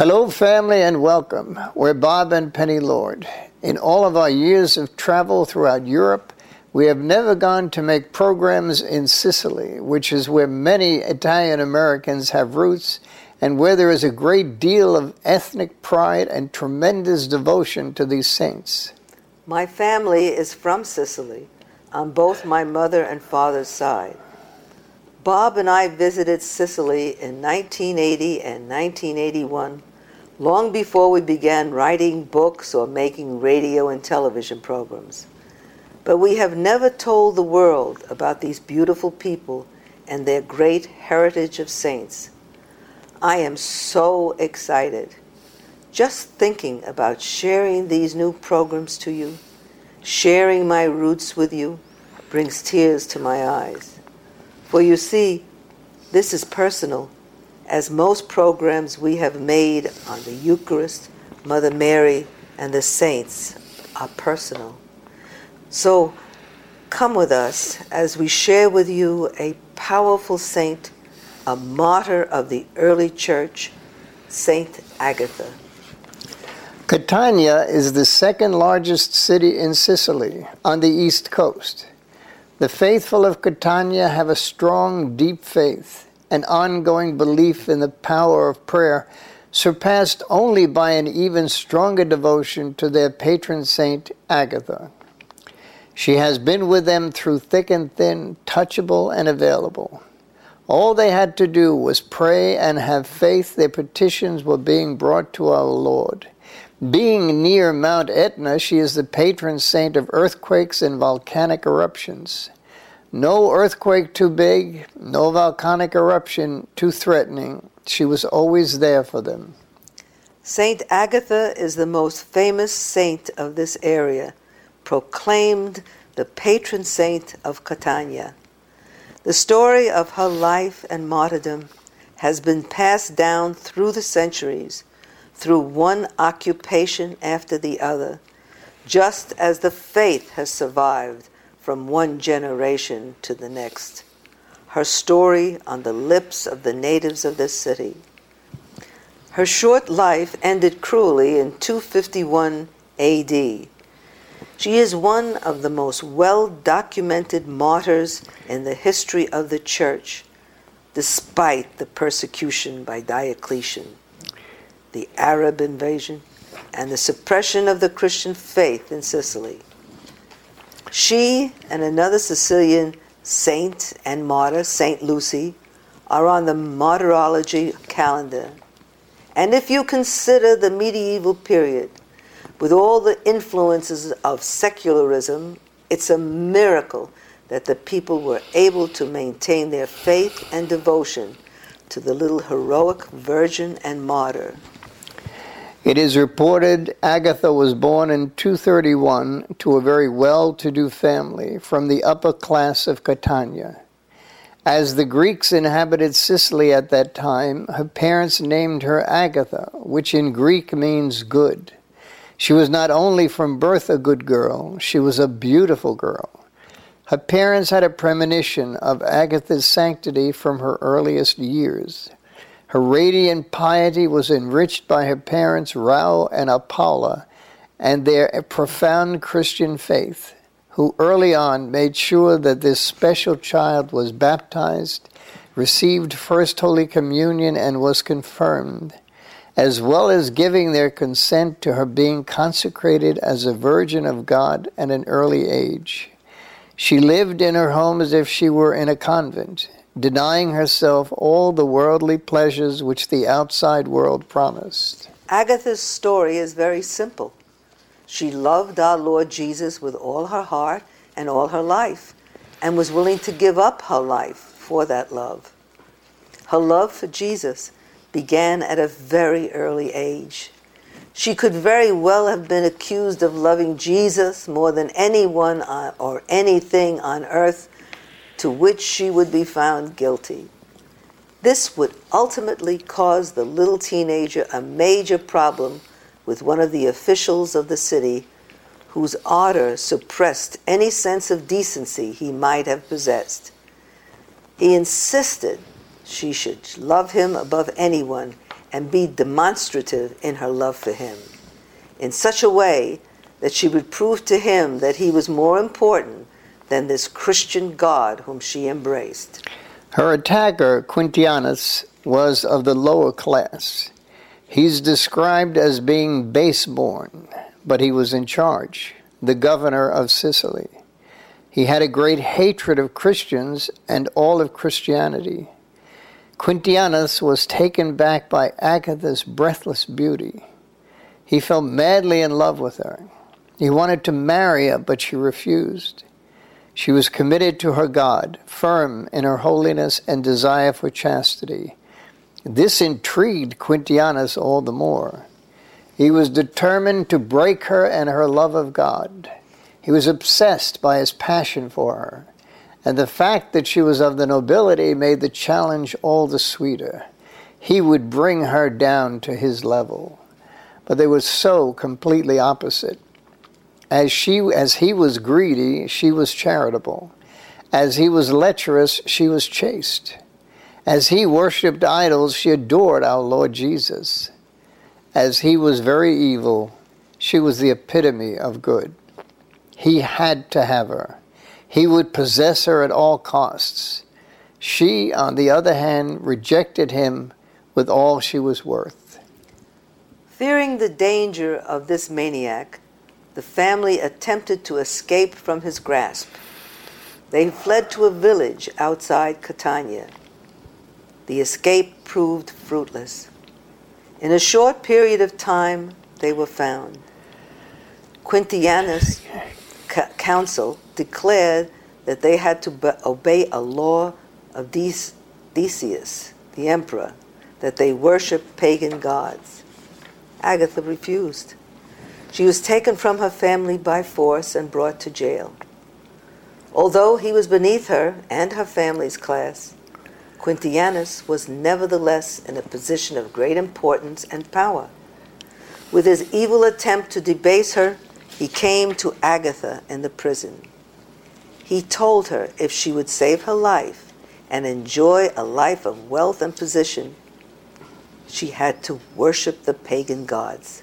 Hello, family, and welcome. We're Bob and Penny Lord. In all of our years of travel throughout Europe, we have never gone to make programs in Sicily, which is where many Italian Americans have roots and where there is a great deal of ethnic pride and tremendous devotion to these saints. My family is from Sicily on both my mother and father's side. Bob and I visited Sicily in 1980 and 1981, long before we began writing books or making radio and television programs. But we have never told the world about these beautiful people and their great heritage of saints. I am so excited just thinking about sharing these new programs to you, sharing my roots with you, brings tears to my eyes. For you see, this is personal, as most programs we have made on the Eucharist, Mother Mary, and the saints are personal. So come with us as we share with you a powerful saint, a martyr of the early church, Saint Agatha. Catania is the second largest city in Sicily on the east coast. The faithful of Catania have a strong, deep faith, an ongoing belief in the power of prayer, surpassed only by an even stronger devotion to their patron saint, Agatha. She has been with them through thick and thin, touchable and available. All they had to do was pray and have faith their petitions were being brought to our Lord. Being near Mount Etna, she is the patron saint of earthquakes and volcanic eruptions. No earthquake too big, no volcanic eruption too threatening. She was always there for them. Saint Agatha is the most famous saint of this area, proclaimed the patron saint of Catania. The story of her life and martyrdom has been passed down through the centuries through one occupation after the other, just as the faith has survived from one generation to the next. Her story on the lips of the natives of this city. Her short life ended cruelly in 251 AD. She is one of the most well documented martyrs in the history of the church, despite the persecution by Diocletian the Arab invasion, and the suppression of the Christian faith in Sicily. She and another Sicilian saint and martyr, Saint Lucy, are on the martyrology calendar. And if you consider the medieval period with all the influences of secularism, it's a miracle that the people were able to maintain their faith and devotion to the little heroic virgin and martyr. It is reported Agatha was born in 231 to a very well to do family from the upper class of Catania. As the Greeks inhabited Sicily at that time, her parents named her Agatha, which in Greek means good. She was not only from birth a good girl, she was a beautiful girl. Her parents had a premonition of Agatha's sanctity from her earliest years. Her radiant piety was enriched by her parents, Rao and Apollo, and their profound Christian faith, who early on made sure that this special child was baptized, received First Holy Communion, and was confirmed, as well as giving their consent to her being consecrated as a Virgin of God at an early age. She lived in her home as if she were in a convent, denying herself all the worldly pleasures which the outside world promised. Agatha's story is very simple. She loved our Lord Jesus with all her heart and all her life, and was willing to give up her life for that love. Her love for Jesus began at a very early age. She could very well have been accused of loving Jesus more than anyone uh, or anything on earth to which she would be found guilty. This would ultimately cause the little teenager a major problem with one of the officials of the city whose ardor suppressed any sense of decency he might have possessed. He insisted she should love him above anyone and be demonstrative in her love for him, in such a way that she would prove to him that he was more important than this Christian God whom she embraced. Her attacker, Quintianus, was of the lower class. He's described as being base born, but he was in charge, the governor of Sicily. He had a great hatred of Christians and all of Christianity. Quintianus was taken back by Agatha's breathless beauty. He fell madly in love with her. He wanted to marry her, but she refused. She was committed to her God, firm in her holiness and desire for chastity. This intrigued Quintianus all the more. He was determined to break her and her love of God. He was obsessed by his passion for her, and the fact that she was of the nobility made the challenge all the sweeter. He would bring her down to his level. But they were so completely opposite. As she as he was greedy, she was charitable. As he was lecherous, she was chaste. As he worshipped idols, she adored our Lord Jesus. As he was very evil, she was the epitome of good. He had to have her. He would possess her at all costs. She, on the other hand, rejected him with all she was worth. Fearing the danger of this maniac, the family attempted to escape from his grasp. They fled to a village outside Catania. The escape proved fruitless. In a short period of time, they were found. Quintianus' council declared that they had to obey a law of Decius, the emperor, that they worship pagan gods. Agatha refused. She was taken from her family by force and brought to jail. Although he was beneath her and her family's class, Quintianus was nevertheless in a position of great importance and power. With his evil attempt to debase her, he came to Agatha in the prison. He told her if she would save her life and enjoy a life of wealth and position, she had to worship the pagan gods.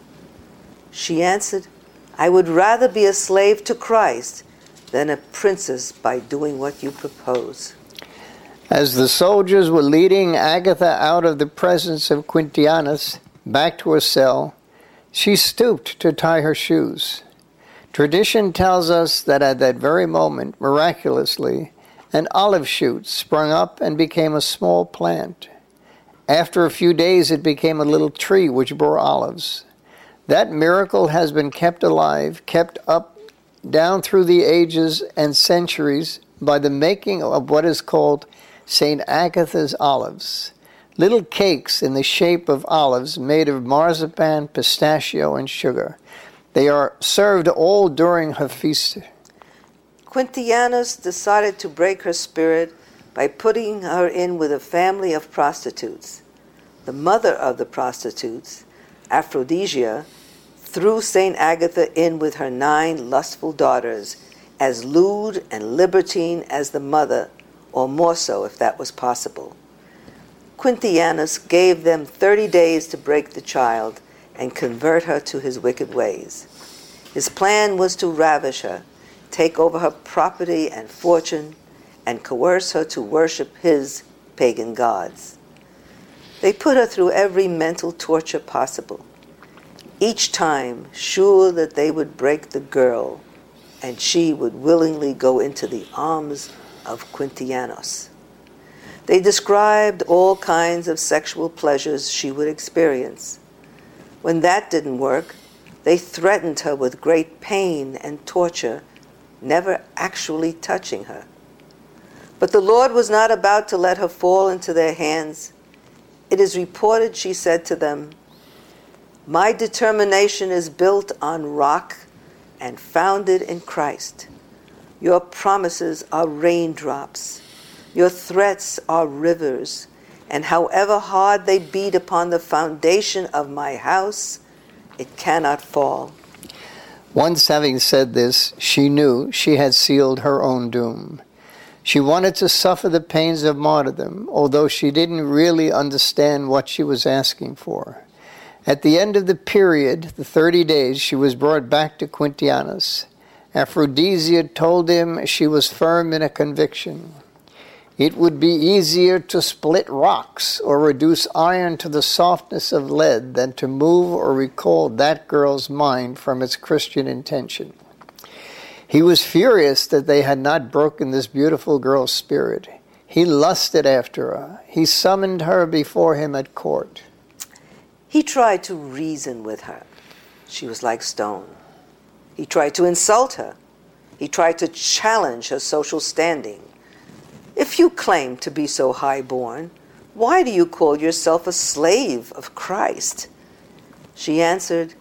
She answered, I would rather be a slave to Christ than a princess by doing what you propose. As the soldiers were leading Agatha out of the presence of Quintianus back to her cell, she stooped to tie her shoes. Tradition tells us that at that very moment, miraculously, an olive shoot sprung up and became a small plant. After a few days, it became a little tree which bore olives. That miracle has been kept alive, kept up down through the ages and centuries by the making of what is called St. Agatha's olives. Little cakes in the shape of olives made of marzipan, pistachio, and sugar. They are served all during her feast. Quintianus decided to break her spirit by putting her in with a family of prostitutes. The mother of the prostitutes, Aphrodisia, threw St. Agatha in with her nine lustful daughters, as lewd and libertine as the mother, or more so if that was possible. Quintianus gave them thirty days to break the child and convert her to his wicked ways. His plan was to ravish her, take over her property and fortune, and coerce her to worship his pagan gods. They put her through every mental torture possible each time sure that they would break the girl and she would willingly go into the arms of Quintianus. They described all kinds of sexual pleasures she would experience. When that didn't work, they threatened her with great pain and torture, never actually touching her. But the Lord was not about to let her fall into their hands. It is reported she said to them, my determination is built on rock and founded in Christ. Your promises are raindrops. Your threats are rivers. And however hard they beat upon the foundation of my house, it cannot fall. Once having said this, she knew she had sealed her own doom. She wanted to suffer the pains of martyrdom, although she didn't really understand what she was asking for. At the end of the period, the 30 days, she was brought back to Quintianus. Aphrodisia told him she was firm in a conviction. It would be easier to split rocks or reduce iron to the softness of lead than to move or recall that girl's mind from its Christian intention. He was furious that they had not broken this beautiful girl's spirit. He lusted after her. He summoned her before him at court. He tried to reason with her. She was like stone. He tried to insult her. He tried to challenge her social standing. If you claim to be so high born, why do you call yourself a slave of Christ? She answered,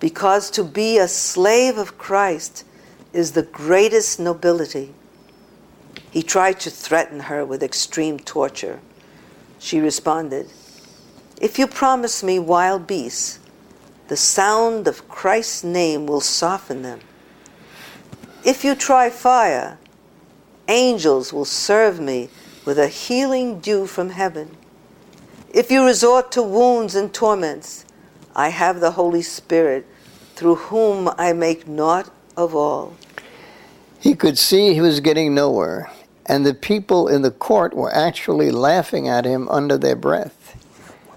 Because to be a slave of Christ is the greatest nobility. He tried to threaten her with extreme torture. She responded, If you promise me wild beasts, the sound of Christ's name will soften them. If you try fire, angels will serve me with a healing dew from heaven. If you resort to wounds and torments, I have the Holy Spirit, through whom I make naught of all. He could see he was getting nowhere, and the people in the court were actually laughing at him under their breath.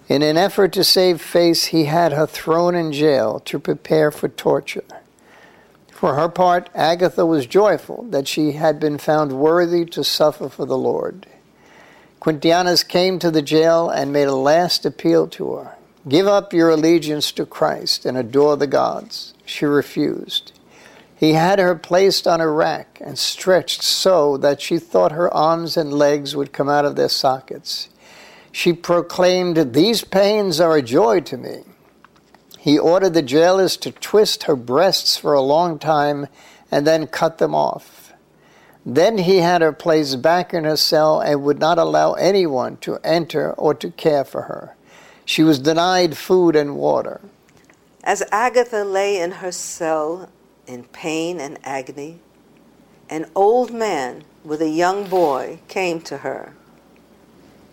In an effort to save face, he had her thrown in jail to prepare for torture. For her part, Agatha was joyful that she had been found worthy to suffer for the Lord. Quintianus came to the jail and made a last appeal to her Give up your allegiance to Christ and adore the gods. She refused. He had her placed on a rack and stretched so that she thought her arms and legs would come out of their sockets. She proclaimed, These pains are a joy to me. He ordered the jailers to twist her breasts for a long time and then cut them off. Then he had her placed back in her cell and would not allow anyone to enter or to care for her. She was denied food and water. As Agatha lay in her cell, in pain and agony, an old man with a young boy came to her.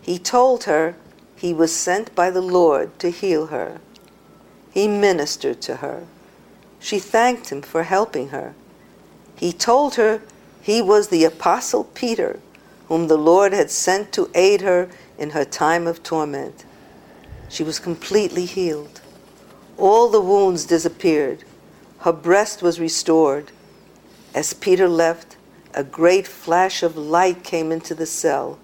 He told her he was sent by the Lord to heal her. He ministered to her. She thanked him for helping her. He told her he was the Apostle Peter, whom the Lord had sent to aid her in her time of torment. She was completely healed. All the wounds disappeared her breast was restored. As Peter left, a great flash of light came into the cell.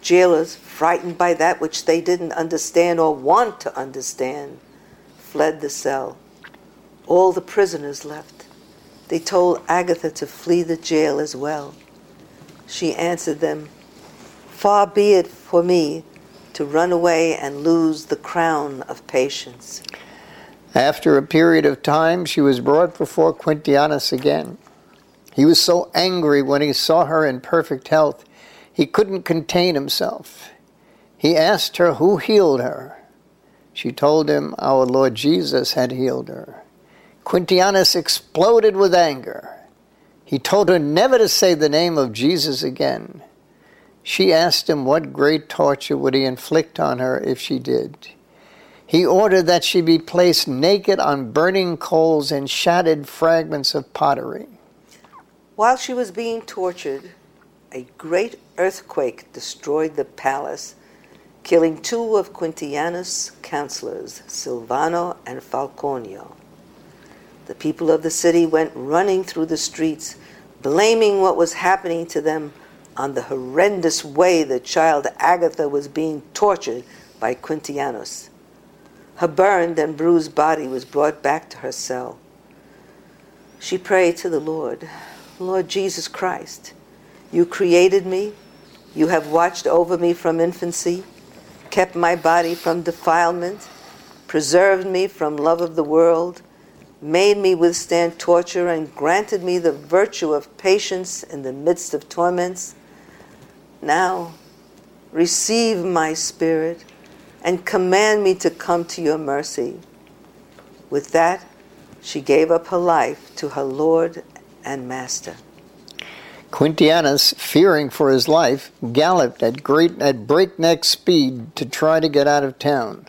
Jailers, frightened by that which they didn't understand or want to understand, fled the cell. All the prisoners left. They told Agatha to flee the jail as well. She answered them, Far be it for me to run away and lose the crown of patience. After a period of time, she was brought before Quintianus again. He was so angry when he saw her in perfect health, he couldn't contain himself. He asked her who healed her. She told him our Lord Jesus had healed her. Quintianus exploded with anger. He told her never to say the name of Jesus again. She asked him what great torture would he inflict on her if she did. He ordered that she be placed naked on burning coals and shattered fragments of pottery. While she was being tortured, a great earthquake destroyed the palace, killing two of Quintianus' counselors, Silvano and Falconio. The people of the city went running through the streets, blaming what was happening to them on the horrendous way the child Agatha was being tortured by Quintianus. Her burned and bruised body was brought back to her cell. She prayed to the Lord, Lord Jesus Christ, you created me, you have watched over me from infancy, kept my body from defilement, preserved me from love of the world, made me withstand torture, and granted me the virtue of patience in the midst of torments. Now, receive my spirit and command me to come to your mercy. With that, she gave up her life to her Lord and Master. Quintianus, fearing for his life, galloped at great at breakneck speed to try to get out of town.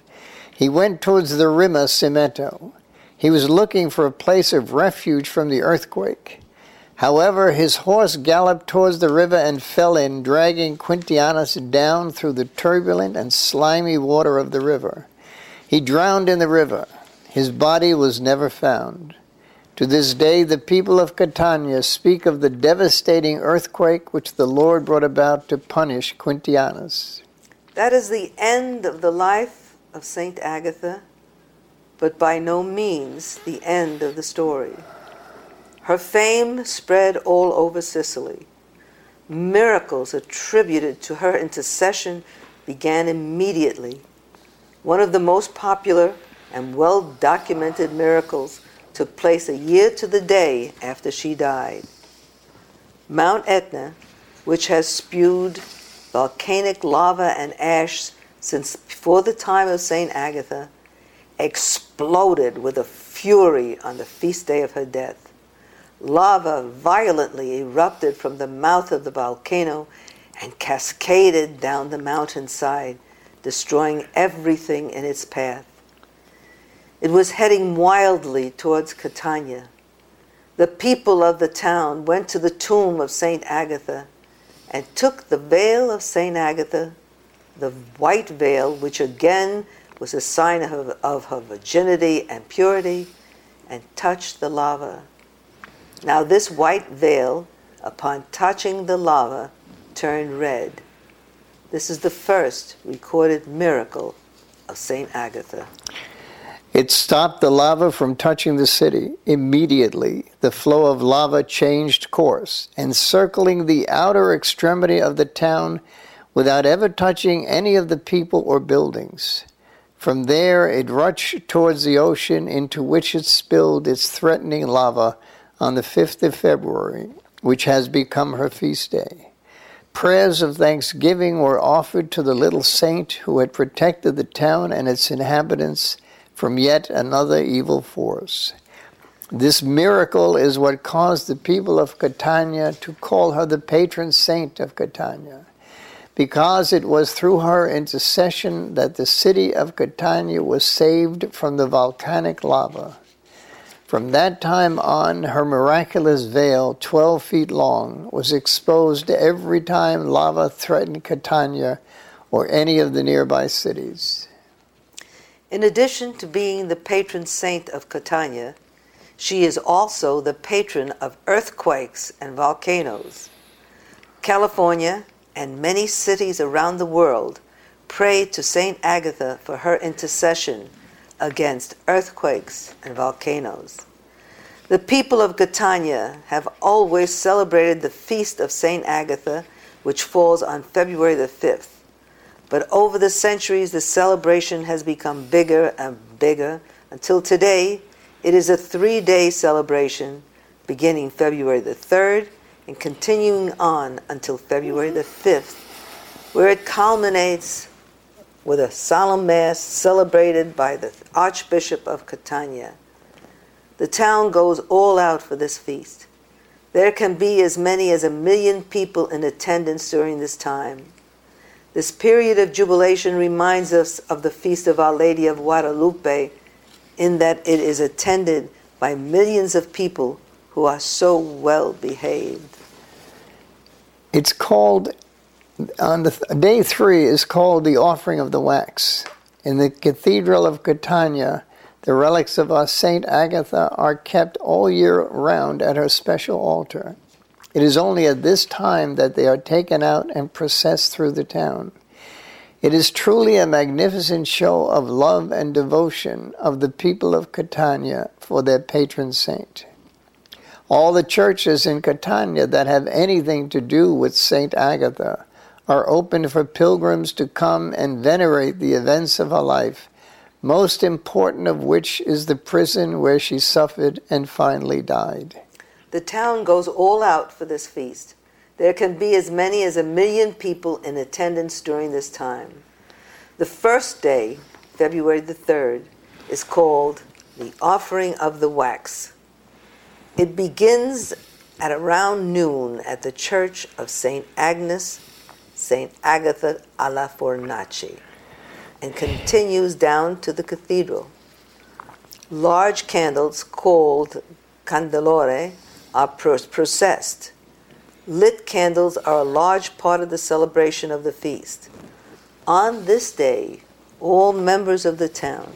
He went towards the Rima Cimento. He was looking for a place of refuge from the earthquake. However, his horse galloped towards the river and fell in, dragging Quintianus down through the turbulent and slimy water of the river. He drowned in the river. His body was never found. To this day, the people of Catania speak of the devastating earthquake which the Lord brought about to punish Quintianus. That is the end of the life of Saint Agatha, but by no means the end of the story. Her fame spread all over Sicily. Miracles attributed to her intercession began immediately. One of the most popular and well documented miracles took place a year to the day after she died. Mount Etna, which has spewed volcanic lava and ash since before the time of St. Agatha, exploded with a fury on the feast day of her death. Lava violently erupted from the mouth of the volcano and cascaded down the mountainside, destroying everything in its path. It was heading wildly towards Catania. The people of the town went to the tomb of St. Agatha and took the veil of St. Agatha, the white veil, which again was a sign of, of her virginity and purity, and touched the lava. Now, this white veil, upon touching the lava, turned red. This is the first recorded miracle of St. Agatha. It stopped the lava from touching the city. Immediately, the flow of lava changed course, encircling the outer extremity of the town without ever touching any of the people or buildings. From there, it rushed towards the ocean, into which it spilled its threatening lava on the 5th of February, which has become her feast day. Prayers of thanksgiving were offered to the little saint who had protected the town and its inhabitants from yet another evil force. This miracle is what caused the people of Catania to call her the patron saint of Catania, because it was through her intercession that the city of Catania was saved from the volcanic lava. From that time on, her miraculous veil, 12 feet long, was exposed every time lava threatened Catania or any of the nearby cities. In addition to being the patron saint of Catania, she is also the patron of earthquakes and volcanoes. California and many cities around the world pray to Saint Agatha for her intercession against earthquakes and volcanoes. The people of Catania have always celebrated the feast of Saint Agatha, which falls on February the 5th. But over the centuries, the celebration has become bigger and bigger until today it is a three day celebration beginning February the 3rd and continuing on until February the mm-hmm. 5th, where it culminates with a solemn mass celebrated by the Archbishop of Catania. The town goes all out for this feast. There can be as many as a million people in attendance during this time. This period of jubilation reminds us of the feast of Our Lady of Guadalupe in that it is attended by millions of people who are so well behaved. It's called, on the day three, is called the offering of the wax. In the Cathedral of Catania, the relics of our Saint Agatha are kept all year round at her special altar. It is only at this time that they are taken out and processed through the town. It is truly a magnificent show of love and devotion of the people of Catania for their patron saint. All the churches in Catania that have anything to do with Saint Agatha are open for pilgrims to come and venerate the events of her life, most important of which is the prison where she suffered and finally died. The town goes all out for this feast. There can be as many as a million people in attendance during this time. The first day, February the 3rd, is called the Offering of the Wax. It begins at around noon at the church of St. Agnes, St. Agatha alla Fornaci, and continues down to the cathedral. Large candles called candelore are processed. Lit candles are a large part of the celebration of the feast. On this day, all members of the town,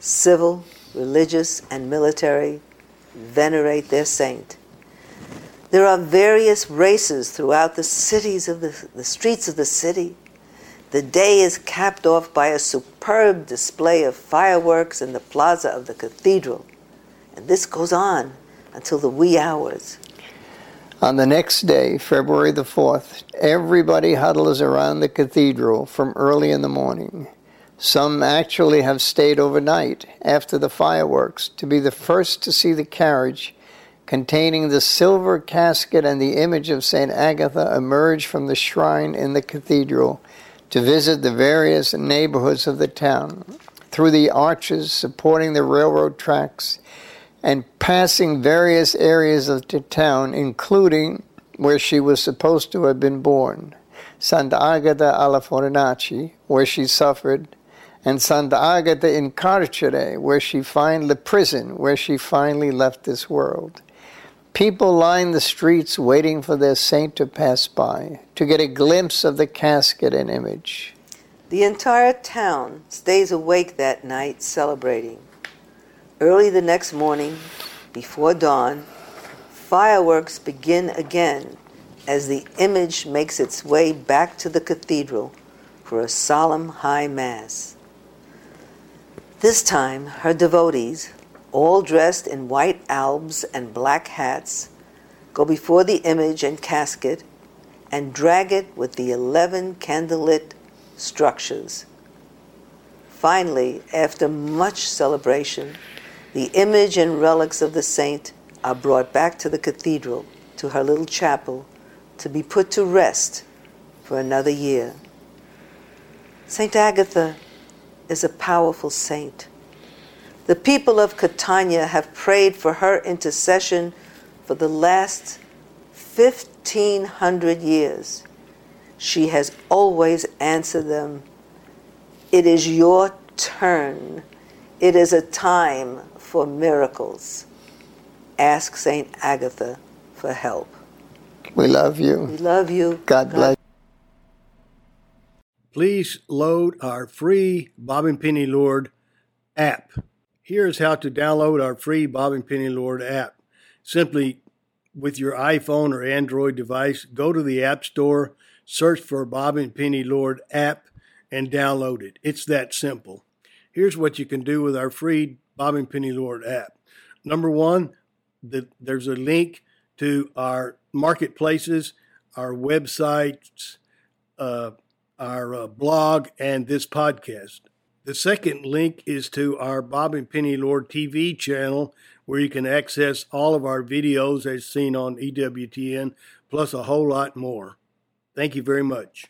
civil, religious, and military, venerate their saint. There are various races throughout the cities of the, the streets of the city. The day is capped off by a superb display of fireworks in the plaza of the cathedral. And this goes on until the wee hours. On the next day, February the 4th, everybody huddles around the cathedral from early in the morning. Some actually have stayed overnight after the fireworks to be the first to see the carriage containing the silver casket and the image of St. Agatha emerge from the shrine in the cathedral to visit the various neighborhoods of the town through the arches supporting the railroad tracks and passing various areas of the town, including where she was supposed to have been born, Santa Agata alla Fornaci, where she suffered, and Santa Agata in Carcere, where she finally, the prison, where she finally left this world. People line the streets waiting for their saint to pass by, to get a glimpse of the casket and image. The entire town stays awake that night celebrating. Early the next morning, before dawn, fireworks begin again as the image makes its way back to the cathedral for a solemn high mass. This time, her devotees, all dressed in white albs and black hats, go before the image and casket and drag it with the 11 candlelit structures. Finally, after much celebration, the image and relics of the saint are brought back to the cathedral, to her little chapel, to be put to rest for another year. Saint Agatha is a powerful saint. The people of Catania have prayed for her intercession for the last 1500 years. She has always answered them. It is your turn. It is a time for miracles. Ask St. Agatha for help. We love you. We love you. God bless. Please load our free Bob and Penny Lord app. Here's how to download our free Bob and Penny Lord app. Simply with your iPhone or Android device, go to the App Store, search for Bob and Penny Lord app, and download it. It's that simple. Here's what you can do with our free Bob and Penny Lord app. Number one, the, there's a link to our marketplaces, our websites, uh, our uh, blog, and this podcast. The second link is to our Bob and Penny Lord TV channel, where you can access all of our videos as seen on EWTN, plus a whole lot more. Thank you very much.